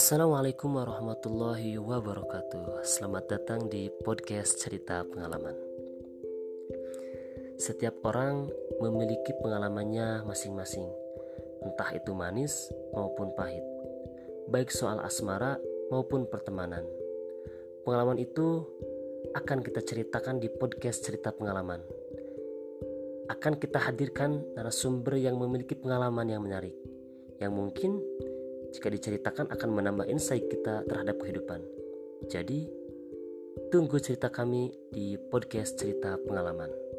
Assalamualaikum warahmatullahi wabarakatuh. Selamat datang di podcast Cerita Pengalaman. Setiap orang memiliki pengalamannya masing-masing, entah itu manis maupun pahit, baik soal asmara maupun pertemanan. Pengalaman itu akan kita ceritakan di podcast Cerita Pengalaman. Akan kita hadirkan narasumber yang memiliki pengalaman yang menarik, yang mungkin jika diceritakan akan menambah insight kita terhadap kehidupan. Jadi, tunggu cerita kami di podcast cerita pengalaman.